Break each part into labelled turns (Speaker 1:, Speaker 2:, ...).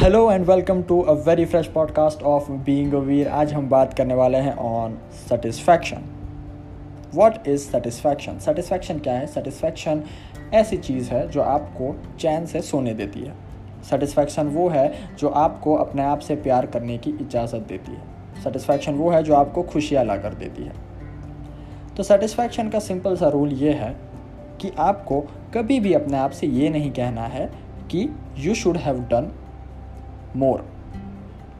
Speaker 1: Hello and welcome to a very fresh podcast of being Veer आज हम बात करने वाले हैं on satisfaction what is satisfaction satisfaction क्या है? सेटिस्फैक्शन ऐसी चीज़ है जो आपको चैन से सोने देती है। सेटिस्फैक्शन वो है जो आपको अपने आप से प्यार करने की इजाज़त देती है। सेटिस्फैक्शन वो है जो आपको खुशियाँ ला कर देती है। तो सेटिस्फैक्शन का सिंपल सा रूल ये है कि आपको कभी भी अपने आप से ये नहीं कहना है कि you should have done more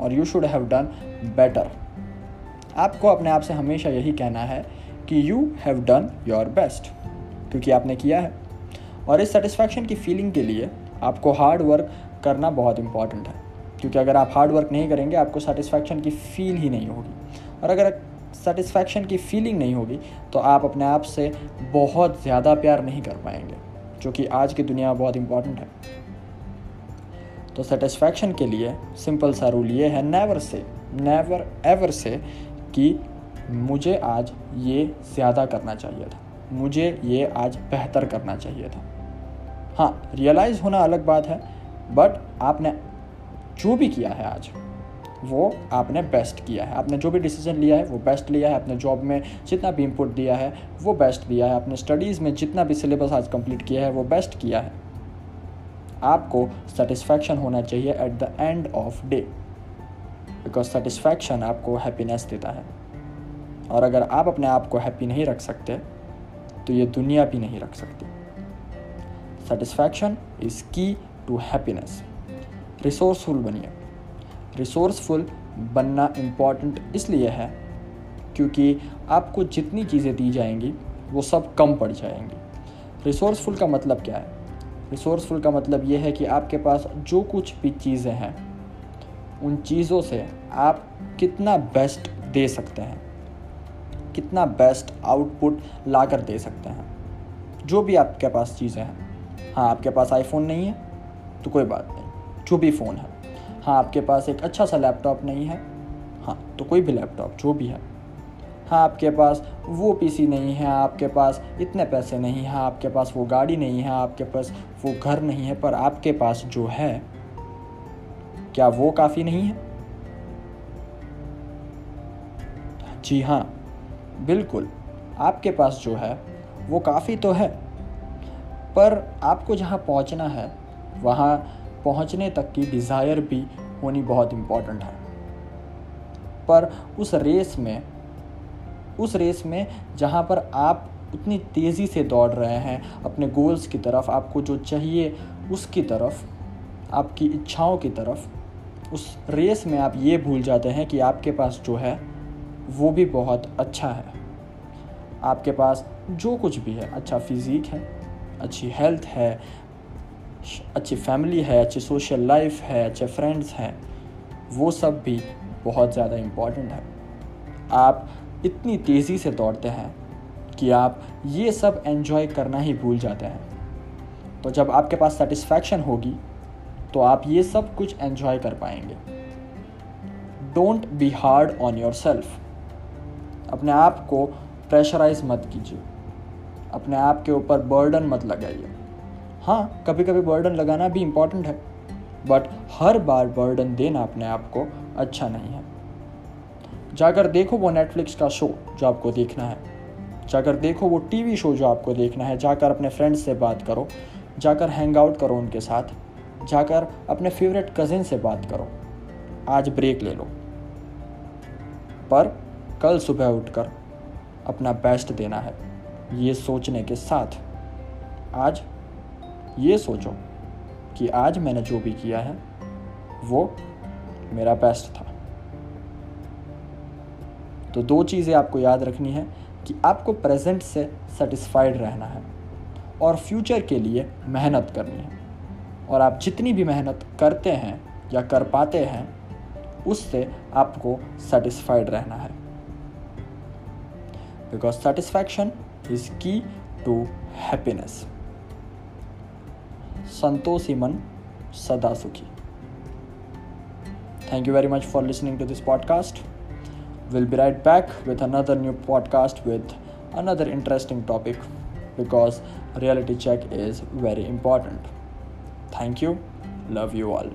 Speaker 1: और you should have done better आपको अपने आप से हमेशा यही कहना है कि you have done your best क्योंकि आपने किया है। और इस सेटिस्फैक्शन की फीलिंग के लिए आपको हार्ड वर्क करना बहुत इंपॉर्टेंट है, क्योंकि अगर आप हार्ड वर्क नहीं करेंगे, आपको सेटिस्फैक्शन की फील ही नहीं होगी। और अगर सेटिस्फैक्शन की फीलिंग नहीं होगी तो आप अपने आप से बहुत ज़्यादा प्यार नहीं कर पाएँगे, जो कि आज की दुनिया में बहुत इंपॉर्टेंट है। तो सेटिस्फैक्शन के लिए सिंपल सा रूल ये है नेवर से नेवर एवर से कि मुझे आज ये ज़्यादा करना चाहिए था। मुझे ये आज बेहतर करना चाहिए था। हाँ रियलाइज़ होना अलग बात है बट आपने जो भी किया है आज, वो आपने बेस्ट किया है। आपने जो भी डिसीज़न लिया है, वो बेस्ट लिया है। आपने जॉब में जितना भी इनपुट दिया है, वो बेस्ट दिया है। आपने स्टडीज़ में जितना भी सिलेबस आज कंप्लीट किया है, वो बेस्ट किया है। आपको सेटिस्फैक्शन होना चाहिए at the end of day because satisfaction आपको हैप्पीनेस देता है। और अगर आप अपने आप को हैप्पी नहीं रख सकते तो ये दुनिया भी नहीं रख सकती। Satisfaction is key to happiness resourceful बनिए। रिसोर्सफुल बनना इंपॉर्टेंट इसलिए है, क्योंकि आपको जितनी चीज़ें दी जाएँगी, वो सब कम पड़ जाएँगी। रिसोर्सफुल का मतलब क्या है? रिसोर्सफुल का मतलब ये है कि आपके पास जो कुछ भी चीज़ें हैं, उन चीज़ों से आप कितना बेस्ट दे सकते हैं, कितना बेस्ट आउटपुट ला कर दे सकते हैं। जो भी आपके पास चीज़ें हैं। हाँ आपके पास आईफोन नहीं है तो कोई बात नहीं। जो भी फ़ोन है। हाँ आपके पास एक अच्छा सा लैपटॉप नहीं है। हाँ तो कोई भी लैपटॉप जो भी है। आपके पास वो पीसी नहीं है, आपके पास इतने पैसे नहीं हैं, आपके पास वो गाड़ी नहीं है, आपके पास वो घर नहीं है, पर आपके पास जो है, क्या वो काफ़ी नहीं है? जी हाँ बिल्कुल, आपके पास जो है, वो काफ़ी तो है, पर आपको जहाँ पहुँचना है, वहाँ पहुँचने तक की डिज़ायर भी होनी बहुत इंपॉर्टेंट है। पर उस रेस में उस रेस में जहाँ पर आप उतनी तेज़ी से दौड़ रहे हैं, अपने गोल्स की तरफ़, आपको जो चाहिए उसकी तरफ़, आपकी इच्छाओं की तरफ़, उस रेस में आप ये भूल जाते हैं कि आपके पास जो है, वो भी बहुत अच्छा है। आपके पास जो कुछ भी है अच्छा फिज़ीक है, अच्छी हेल्थ है, अच्छी फैमिली है, अच्छी सोशल लाइफ है, अच्छे फ्रेंड्स हैं, वो सब भी बहुत ज़्यादा इंपॉर्टेंट है। आप इतनी तेज़ी से दौड़ते हैं कि आप ये सब एन्जॉय करना ही भूल जाते हैं। तो जब आपके पास सेटिस्फैक्शन होगी तो आप ये सब कुछ एन्जॉय कर पाएँगे। Don't be hard on yourself अपने आप को प्रेशराइज मत कीजिए। अपने आप के ऊपर बर्डन मत लगाइए। हाँ कभी कभी बर्डन लगाना भी इंपॉर्टेंट है बट हर बार बर्डन देना अपने आप को अच्छा नहीं है। जाकर देखो वो नेटफ्लिक्स का शो जो आपको देखना है। जाकर देखो वो टीवी शो जो आपको देखना है। जाकर अपने फ्रेंड्स से बात करो। जाकर हैंग आउट करो उनके साथ। जाकर अपने फेवरेट कज़िन से बात करो। आज ब्रेक ले लो। पर कल सुबह उठकर अपना बेस्ट देना है। ये सोचने के साथ आज ये सोचो कि आज मैंने जो भी किया है, वो मेरा बेस्ट था। तो दो चीज़ें आपको याद रखनी है कि आपको प्रेजेंट से सेटिस्फाइड रहना है और फ्यूचर के लिए मेहनत करनी है। और आप जितनी भी मेहनत करते हैं या कर पाते हैं, उससे आपको सेटिस्फाइड रहना है। Because satisfaction is key to happiness Santoshi मन सदा सुखी। Thank you very much for listening to this podcast We'll be right back with another new podcast with another interesting topic because reality check is very important. Thank you. Love you all.